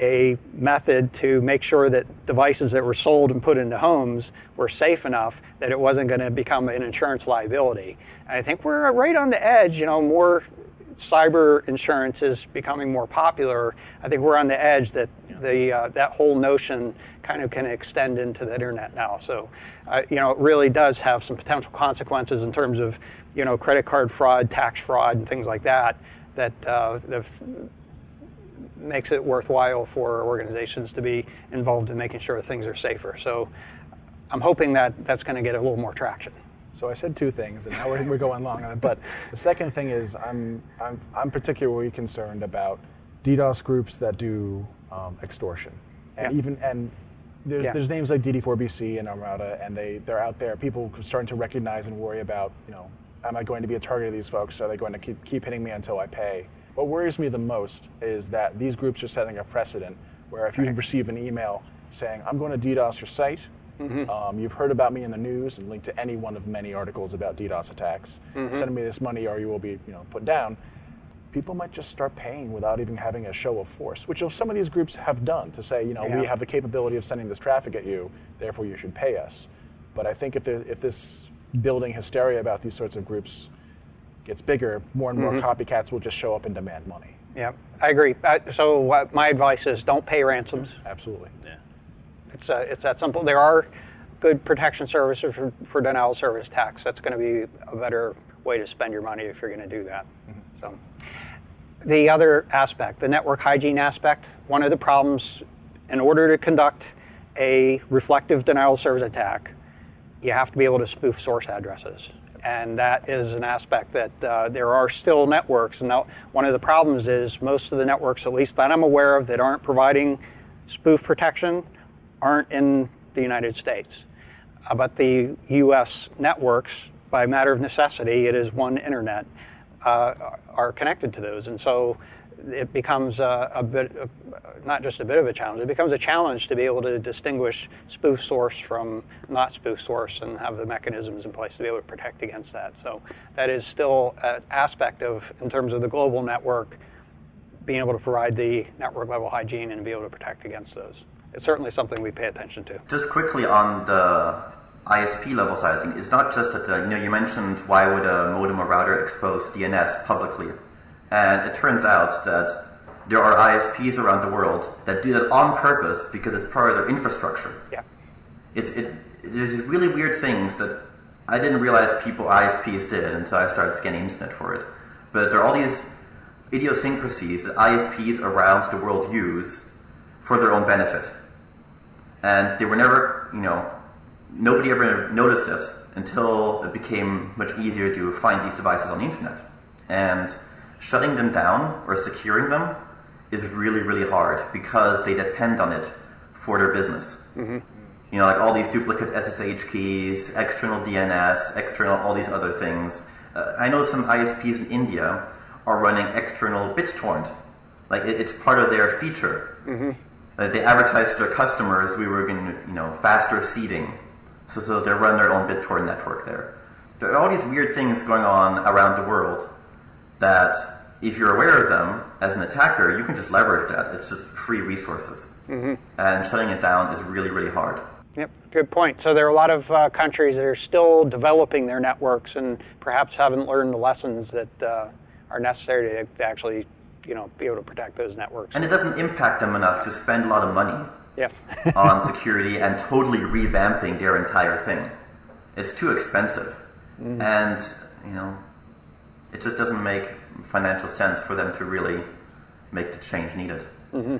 a method to make sure that devices that were sold and put into homes were safe enough that it wasn't going to become an insurance liability. And I think we're right on the edge, you know, more cyber insurance is becoming more popular, I think we're on the edge that the uh, that whole notion kind of can extend into the internet now. So, uh, you know, it really does have some potential consequences in terms of, you know, credit card fraud, tax fraud, and things like that. That uh, makes it worthwhile for organizations to be involved in making sure things are safer. So, I'm hoping that that's going to get a little more traction. So I said two things, and now we're, we're going long on it. But the second thing is I'm, I'm, I'm particularly concerned about DDoS groups that do um, extortion. And yeah. even and there's, yeah. there's names like DD4BC and Armada, and they, they're out there. People are starting to recognize and worry about, you know, am I going to be a target of these folks? Are they going to keep, keep hitting me until I pay? What worries me the most is that these groups are setting a precedent where if you receive an email saying, I'm going to DDoS your site, Mm-hmm. Um, you've heard about me in the news and linked to any one of many articles about DDoS attacks. Mm-hmm. Send me this money or you will be you know, put down. People might just start paying without even having a show of force, which some of these groups have done to say, you know, yeah. we have the capability of sending this traffic at you, therefore you should pay us. But I think if, if this building hysteria about these sorts of groups gets bigger, more and more mm-hmm. copycats will just show up and demand money. Yeah, I agree. Uh, so my advice is don't pay ransoms. Absolutely. Yeah. It's, uh, it's that simple. There are good protection services for, for denial of service tax. That's going to be a better way to spend your money if you're going to do that. Mm-hmm. So, the other aspect, the network hygiene aspect, one of the problems in order to conduct a reflective denial of service attack, you have to be able to spoof source addresses. And that is an aspect that uh, there are still networks. And now, one of the problems is most of the networks, at least that I'm aware of, that aren't providing spoof protection aren't in the United States. Uh, but the US networks, by matter of necessity, it is one internet, uh, are connected to those. And so it becomes a, a bit, uh, not just a bit of a challenge, it becomes a challenge to be able to distinguish spoof source from not spoof source and have the mechanisms in place to be able to protect against that. So that is still an aspect of, in terms of the global network, being able to provide the network level hygiene and be able to protect against those it's certainly something we pay attention to. Just quickly on the ISP level sizing, it's not just that the, you know you mentioned why would a modem or router expose DNS publicly. And it turns out that there are ISPs around the world that do that on purpose because it's part of their infrastructure. Yeah. It's it. There's really weird things that I didn't realize people ISPs did until I started scanning internet for it. But there are all these idiosyncrasies that ISPs around the world use for their own benefit, and they were never, you know, nobody ever noticed it until it became much easier to find these devices on the internet. And shutting them down or securing them is really, really hard because they depend on it for their business. Mm-hmm. You know, like all these duplicate SSH keys, external DNS, external all these other things. Uh, I know some ISPs in India are running external BitTorrent. Like it, it's part of their feature. Mm-hmm. Uh, they advertise to their customers we were going to, you know, faster seeding. So, so they run their own BitTorrent network there. There are all these weird things going on around the world that if you're aware of them as an attacker, you can just leverage that. It's just free resources. Mm-hmm. And shutting it down is really, really hard. Yep, good point. So there are a lot of uh, countries that are still developing their networks and perhaps haven't learned the lessons that uh, are necessary to, to, actually, you know, be able to protect those networks. And it doesn't impact them enough to spend a lot of money yep. on security and totally revamping their entire thing. It's too expensive, mm-hmm. and you know, it just doesn't make financial sense for them to really make the change needed. Mm-hmm.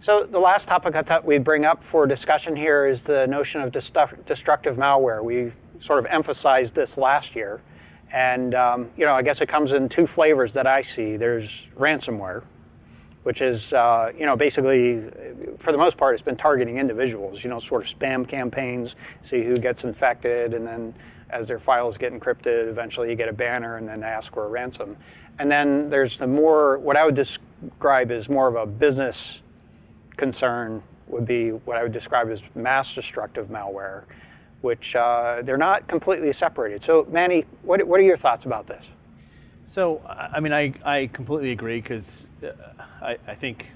So the last topic I thought we'd bring up for discussion here is the notion of destructive malware. We sort of emphasized this last year, and um, you know I guess it comes in two flavors that I see. There's ransomware, which is uh, you know basically for the most part it's been targeting individuals. You know, sort of spam campaigns, see who gets infected, and then as their files get encrypted, eventually you get a banner and then ask for a ransom. And then there's the more, what I would describe as more of a business concern would be what I would describe as mass destructive malware, which uh, they're not completely separated. So, Manny, what, what are your thoughts about this? So, I mean, I, I completely agree because uh, I, I think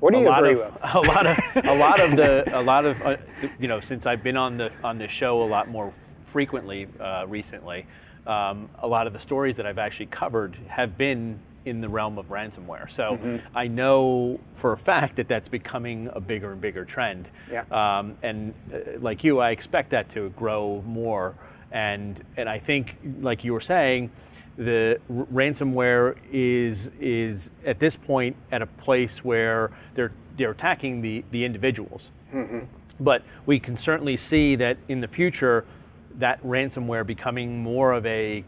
what do you agree of, with? A lot of a lot of the a lot of uh, you know since I've been on the on the show a lot more frequently uh, recently, um, a lot of the stories that I've actually covered have been in the realm of ransomware. So mm-hmm. I know for a fact that that's becoming a bigger and bigger trend. Yeah. Um, and uh, like you, I expect that to grow more. And and I think, like you were saying, the r- ransomware is is at this point at a place where they're they're attacking the the individuals. Mm-hmm. But we can certainly see that in the future that ransomware becoming more of a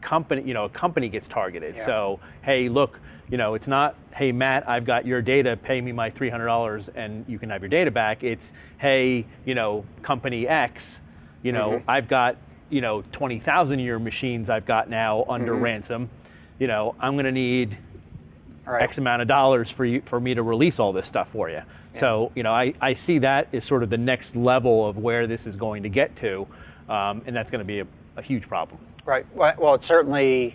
company, you know, a company gets targeted. Yeah. So, hey, look, you know, it's not, hey, Matt, I've got your data, pay me my $300 and you can have your data back. It's, hey, you know, company X, you know, mm-hmm. I've got, you know, 20,000 of your machines I've got now under mm-hmm. ransom. You know, I'm going to need right. X amount of dollars for you for me to release all this stuff for you. Yeah. So, you know, I, I see that as sort of the next level of where this is going to get to. Um, and that's going to be a, a, huge problem. Right. Well, it certainly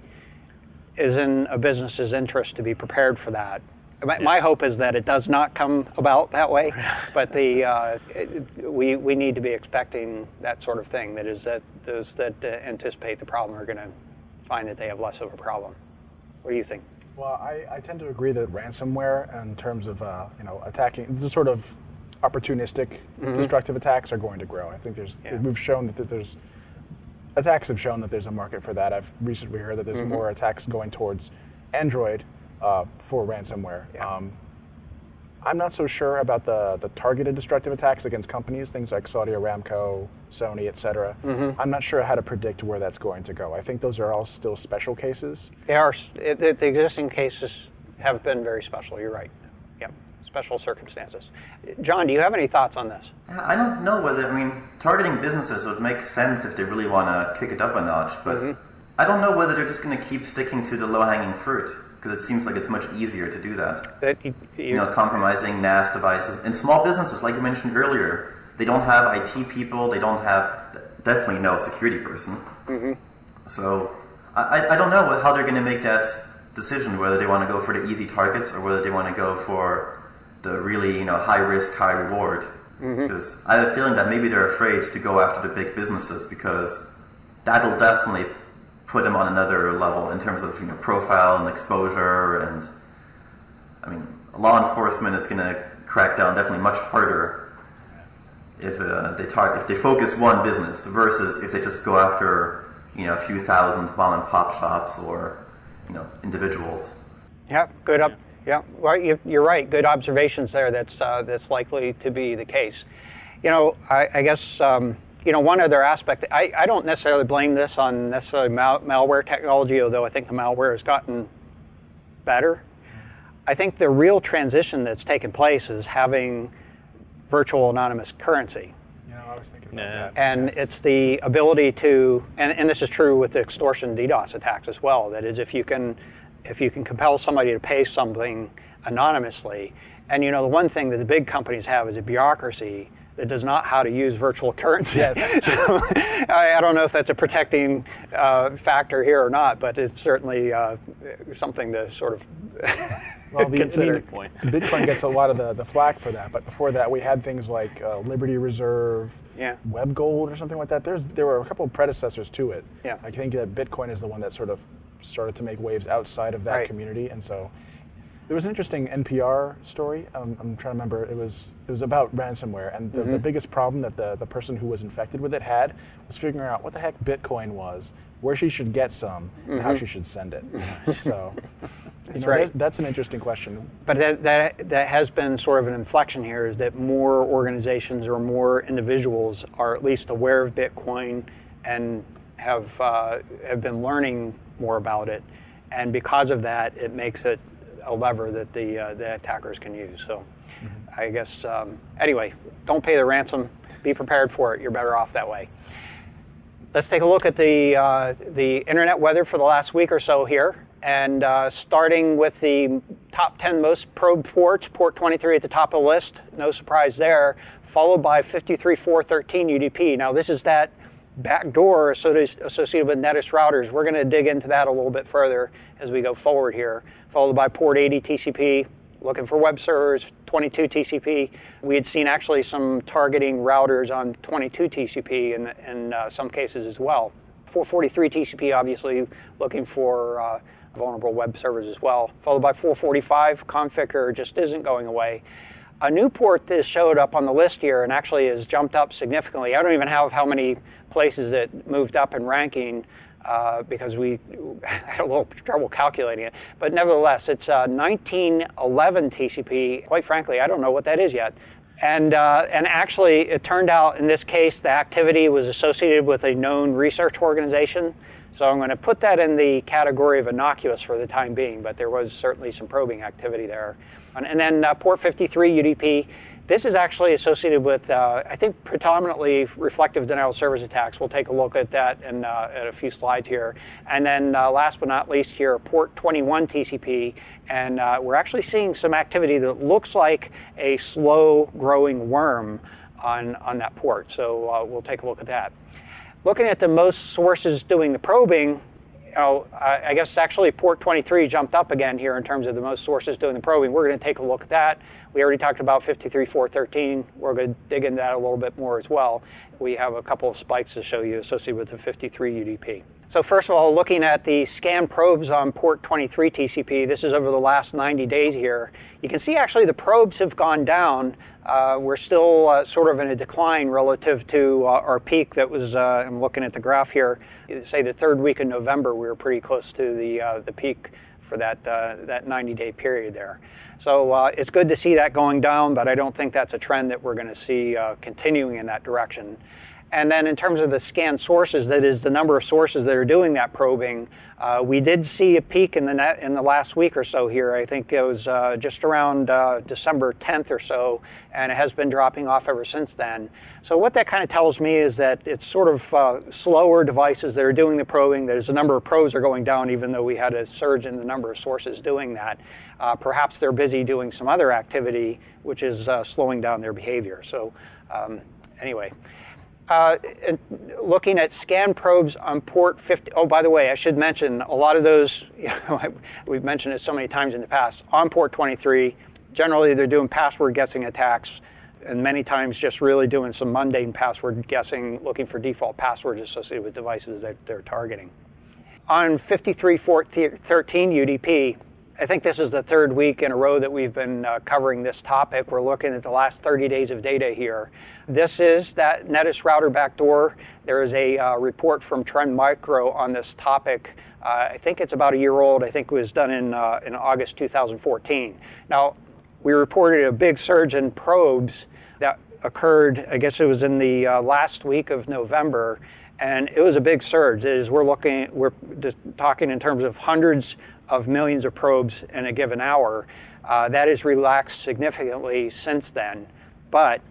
is in a business's interest to be prepared for that. My, yeah. my hope is that it does not come about that way, but the uh, it, we we need to be expecting that sort of thing. That is that those that uh, anticipate the problem are going to find that they have less of a problem. What do you think? Well, I, I tend to agree that ransomware, in terms of uh, you know attacking, this sort of opportunistic, mm-hmm. destructive attacks are going to grow. I think there's yeah. we've shown that there's attacks have shown that there's a market for that. I've recently heard that there's mm-hmm. more attacks going towards Android uh, for ransomware. Yeah. Um, I'm not so sure about the, the targeted destructive attacks against companies, things like Saudi Aramco, Sony, et cetera. Mm-hmm. I'm not sure how to predict where that's going to go. I think those are all still special cases. They are. It, the existing cases have been very special. You're right. Yep. Special circumstances. John, do you have any thoughts on this? I don't know whether, I mean, targeting businesses would make sense if they really want to kick it up a notch, but mm-hmm. I don't know whether they're just going to keep sticking to the low hanging fruit because it seems like it's much easier to do that. that you, you know, compromising NAS devices. In small businesses, like you mentioned earlier, they don't have IT people, they don't have definitely no security person. Mm-hmm. So I, I don't know how they're going to make that decision whether they want to go for the easy targets or whether they want to go for the really you know high risk, high reward. Because mm-hmm. I have a feeling that maybe they're afraid to go after the big businesses because that'll definitely put them on another level in terms of you know profile and exposure and I mean law enforcement is going to crack down definitely much harder if uh, they talk if they focus one business versus if they just go after you know a few thousand mom and pop shops or you know individuals. Yeah, good up. Yeah, well, you, are right. Good observations there. That's uh, that's likely to be the case. You know, I, I guess um, you know one other aspect. I, I don't necessarily blame this on necessarily mal- malware technology, although I think the malware has gotten better. I think the real transition that's taken place is having virtual anonymous currency. Yeah, I was thinking about yeah. that. And it's the ability to, and, and this is true with the extortion DDoS attacks as well. That is, if you can if you can compel somebody to pay something anonymously, and you know the one thing that the big companies have is a bureaucracy that does not how to use virtual currency. Yes. so, I, I, don't know if that's a protecting uh, factor here or not, but it's certainly uh, something to sort of well, the, consider. I mean, point. Bitcoin gets a lot of the, the flack for that, but before that we had things like uh, Liberty Reserve, yeah. Web Gold, or something like that. There's there were a couple of predecessors to it. Yeah. I think that Bitcoin is the one that sort of started to make waves outside of that right. community, and so there was an interesting NPR story. Um, I'm trying to remember. It was it was about ransomware, and the, mm-hmm. the, biggest problem that the, the person who was infected with it had was figuring out what the heck Bitcoin was, where she should get some, mm-hmm. and how mm-hmm. she should send it. so, that's know, right. That's an interesting question. But that, that that has been sort of an inflection here. Is that more organizations or more individuals are at least aware of Bitcoin and have uh, have been learning more about it, and because of that, it makes it a lever that the uh, the attackers can use. So, mm-hmm. I guess um, anyway, don't pay the ransom. Be prepared for it. You're better off that way. Let's take a look at the uh, the internet weather for the last week or so here, and uh, starting with the top 10 most probed ports, port 23 at the top of the list. No surprise there. Followed by 53413 UDP. Now this is that backdoor associated with Netis routers. We're going to dig into that a little bit further as we go forward here. Followed by port 80 TCP, looking for web servers, 22 TCP. We had seen actually some targeting routers on 22 TCP in, in uh, some cases as well. 443 TCP, obviously, looking for uh, vulnerable web servers as well. Followed by 445, Conficker just isn't going away. A new port that showed up on the list here and actually has jumped up significantly. I don't even have how many places it moved up in ranking uh, because we had a little trouble calculating it. But nevertheless, it's uh, 1911 TCP. Quite frankly, I don't know what that is yet. And, uh, and actually, it turned out in this case, the activity was associated with a known research organization. So I'm going to put that in the category of innocuous for the time being, but there was certainly some probing activity there. And then uh, port 53 UDP. This is actually associated with, uh, I think, predominantly reflective denial of service attacks. We'll take a look at that in, uh, in a few slides here. And then uh, last but not least here, port 21 TCP. And uh, we're actually seeing some activity that looks like a slow growing worm on, on that port. So uh, we'll take a look at that. Looking at the most sources doing the probing, Oh, you know, I guess actually port 23 jumped up again here in terms of the most sources doing the probing. We're going to take a look at that. We already talked about 53413. We're going to dig into that a little bit more as well. We have a couple of spikes to show you associated with the 53 UDP. So first of all, looking at the scan probes on port 23 TCP, this is over the last 90 days here. You can see actually the probes have gone down. Uh, we're still uh, sort of in a decline relative to uh, our peak that was, I'm looking at the graph here, say the third week of November, we were pretty close to the, the peak for that, that 90 day period there. So it's good to see that going down, but I don't think that's a trend that we're going to see continuing in that direction. And then in terms of the scan sources, that is the number of sources that are doing that probing, uh, we did see a peak in the net in the last week or so here. I think it was uh, just around uh, December 10th or so, and it has been dropping off ever since then. So what that kind of tells me is that it's sort of uh, slower devices that are doing the probing. There's a number of probes are going down, even though we had a surge in the number of sources doing that. Uh, perhaps they're busy doing some other activity, which is uh, slowing down their behavior. So um, anyway uh, looking at scan probes on port 50. Oh, by the way, I should mention a lot of those, you know, we've mentioned it so many times in the past, on port 23, generally they're doing password guessing attacks and many times just really doing some mundane password guessing, looking for default passwords associated with devices that they're targeting. On 53413 UDP, I think this is the third week in a row that we've been uh, covering this topic. We're looking at the last 30 days of data here. This is that Netis router backdoor. There is a uh, report from Trend Micro on this topic. Uh, I think it's about a year old. I think it was done in, uh, in August 2014. Now, we reported a big surge in probes that occurred, I guess it was in the uh, last week of November, and it was a big surge. It is we're looking, we're just talking in terms of hundreds of millions of probes in a given hour. Uh, that has relaxed significantly since then. But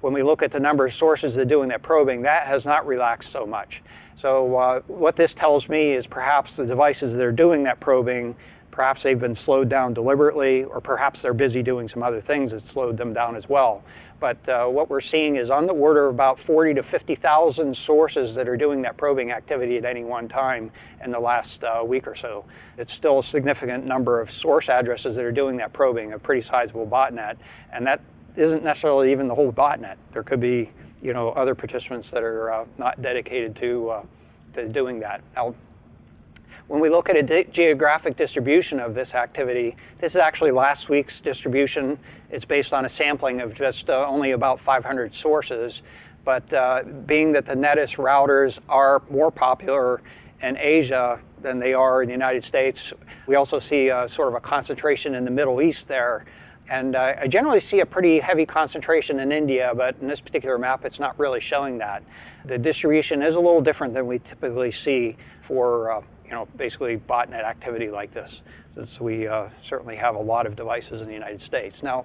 when we look at the number of sources that are doing that probing, that has not relaxed so much. So uh, what this tells me is perhaps the devices that are doing that probing Perhaps they've been slowed down deliberately, or perhaps they're busy doing some other things that slowed them down as well. But uh, what we're seeing is on the order of about 40 to 50,000 sources that are doing that probing activity at any one time in the last uh, week or so. It's still a significant number of source addresses that are doing that probing, a pretty sizable botnet, and that isn't necessarily even the whole botnet. There could be, you know, other participants that are uh, not dedicated to, uh, to doing that. Now, when we look at a di- geographic distribution of this activity, this is actually last week's distribution. It's based on a sampling of just uh, only about 500 sources. But uh, being that the Netis routers are more popular in Asia than they are in the United States, we also see a, sort of a concentration in the Middle East there. And uh, I generally see a pretty heavy concentration in India, but in this particular map, it's not really showing that. The distribution is a little different than we typically see for uh, you know, basically botnet activity like this, since we uh, certainly have a lot of devices in the United States. Now,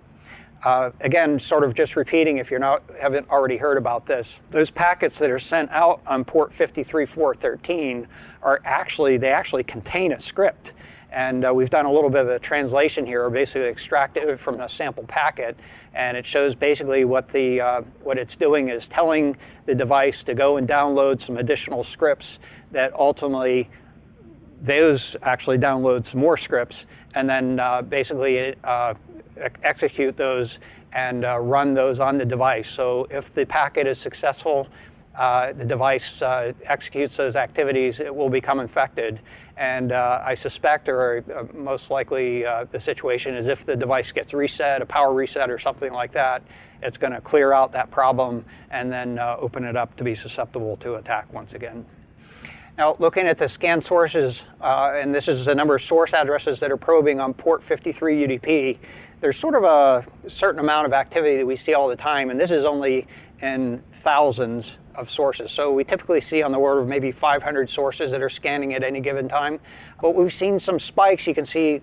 uh, again, sort of just repeating if you haven't already heard about this, those packets that are sent out on port 53413 are actually, they actually contain a script. And uh, we've done a little bit of a translation here, basically extracted it from a sample packet, and it shows basically what the uh, what it's doing is telling the device to go and download some additional scripts that ultimately those actually download some more scripts and then uh, basically uh, execute those and uh, run those on the device. So if the packet is successful, uh, the device uh, executes those activities, it will become infected. And uh, I suspect, or most likely, the situation is if the device gets reset, a power reset or something like that, it's going to clear out that problem and then open it up to be susceptible to attack once again. Now, looking at the scan sources, uh, and this is the number of source addresses that are probing on port 53 UDP, there's sort of a certain amount of activity that we see all the time, and this is only in thousands of sources. So we typically see on the order of maybe 500 sources that are scanning at any given time. But we've seen some spikes. You can see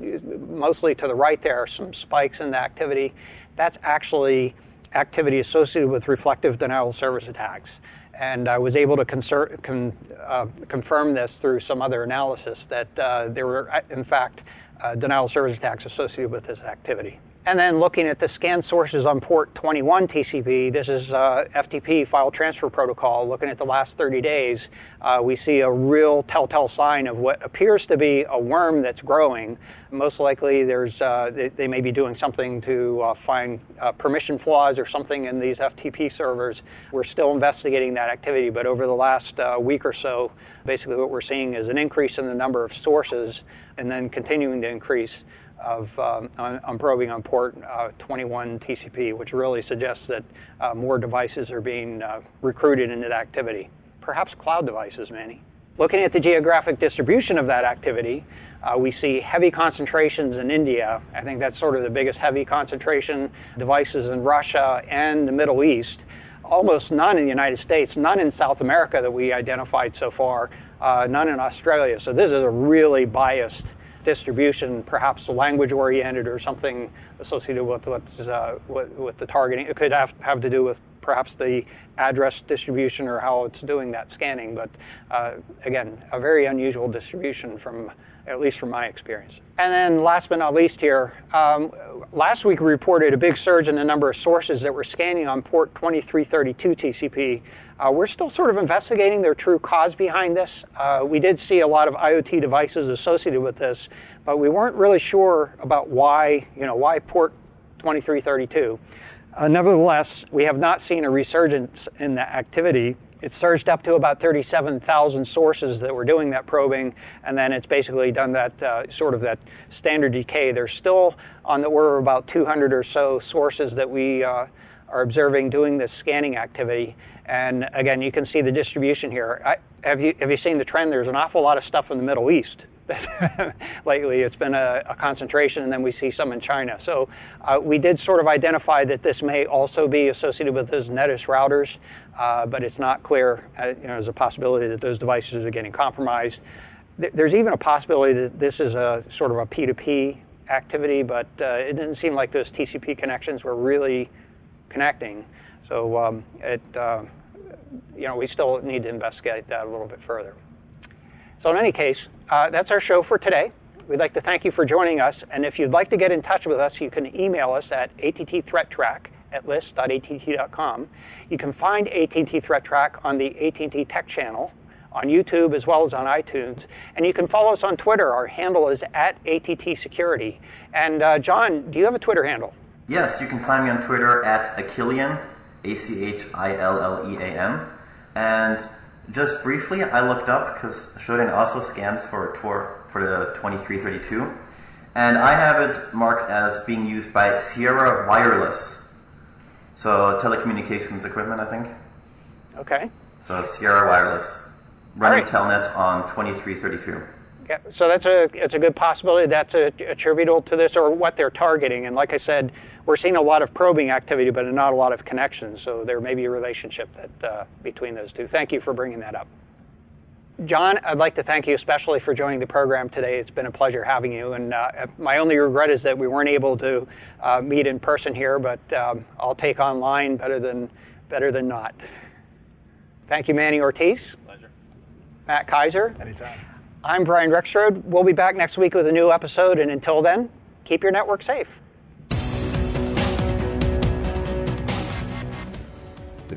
mostly to the right there, some spikes in the activity. That's actually activity associated with reflective denial of service attacks and I was able to con- uh, confirm this through some other analysis that uh, there were, in fact, uh, denial of service attacks associated with this activity. And then looking at the scan sources on port 21 TCP, this is uh, FTP file transfer protocol. Looking at the last 30 days, uh, we see a real telltale sign of what appears to be a worm that's growing. Most likely, there's uh, they, they, may be doing something to uh, find uh, permission flaws or something in these FTP servers. We're still investigating that activity, but over the last uh, week or so, basically what we're seeing is an increase in the number of sources and then continuing to increase of um, probing on port uh, 21 TCP, which really suggests that uh, more devices are being uh, recruited into that activity. Perhaps cloud devices, Manny. Looking at the geographic distribution of that activity, uh, we see heavy concentrations in India. I think that's sort of the biggest heavy concentration. Devices in Russia and the Middle East. Almost none in the United States, none in South America that we identified so far, uh, none in Australia. So this is a really biased distribution, perhaps language oriented or something associated with what's uh, with, with, the targeting. It could have, have to do with perhaps the address distribution or how it's doing that scanning. But uh, again, a very unusual distribution from at least from my experience. And then last but not least here, um, last week we reported a big surge in the number of sources that were scanning on port 2332 TCP. Uh, we're still sort of investigating their true cause behind this. Uh, we did see a lot of IoT devices associated with this, but we weren't really sure about why, you know, why port 2332. Uh, nevertheless, we have not seen a resurgence in that activity it surged up to about 37,000 sources that were doing that probing, and then it's basically done that uh, sort of that standard decay. There's still on the order of about 200 or so sources that we uh, are observing doing this scanning activity. And again, you can see the distribution here. I, have you have you seen the trend? There's an awful lot of stuff in the Middle East. lately it's been a, a, concentration and then we see some in China. So uh, we did sort of identify that this may also be associated with those Netis routers, uh, but it's not clear. Uh, you know, there's a possibility that those devices are getting compromised. Th- there's even a possibility that this is a sort of a P2P activity, but uh, it didn't seem like those TCP connections were really connecting. So um, it, uh, you know, we still need to investigate that a little bit further. So in any case, uh, that's our show for today. We'd like to thank you for joining us, and if you'd like to get in touch with us, you can email us at attthreattraq at list.att.com. You can find ATT ThreatTraq on the AT&T Tech channel on YouTube as well as on iTunes. And you can follow us on Twitter. Our handle is at ATT Security. And uh, John, do you have a Twitter handle? Yes, you can find me on Twitter at Achillean, A C H I L L E A N. And just briefly, I looked up because Shodan also scans for for for the 2332, and I have it marked as being used by Sierra Wireless, so telecommunications equipment, I think. Okay. So Sierra Wireless running right. Telnet on 2332. Yeah, so that's a it's a good possibility that's a, attributable to this or what they're targeting. And like I said, we're seeing a lot of probing activity, but not a lot of connections. So there may be a relationship that uh, between those two. Thank you for bringing that up. John, I'd like to thank you especially for joining the program today. It's been a pleasure having you. And uh, my only regret is that we weren't able to uh, meet in person here, but um, I'll take online better than better than not. Thank you, Manny Ortiz. Pleasure. Matt Kaiser. Anytime. I'm Brian Rexroad. We'll be back next week with a new episode, and until then, keep your network safe.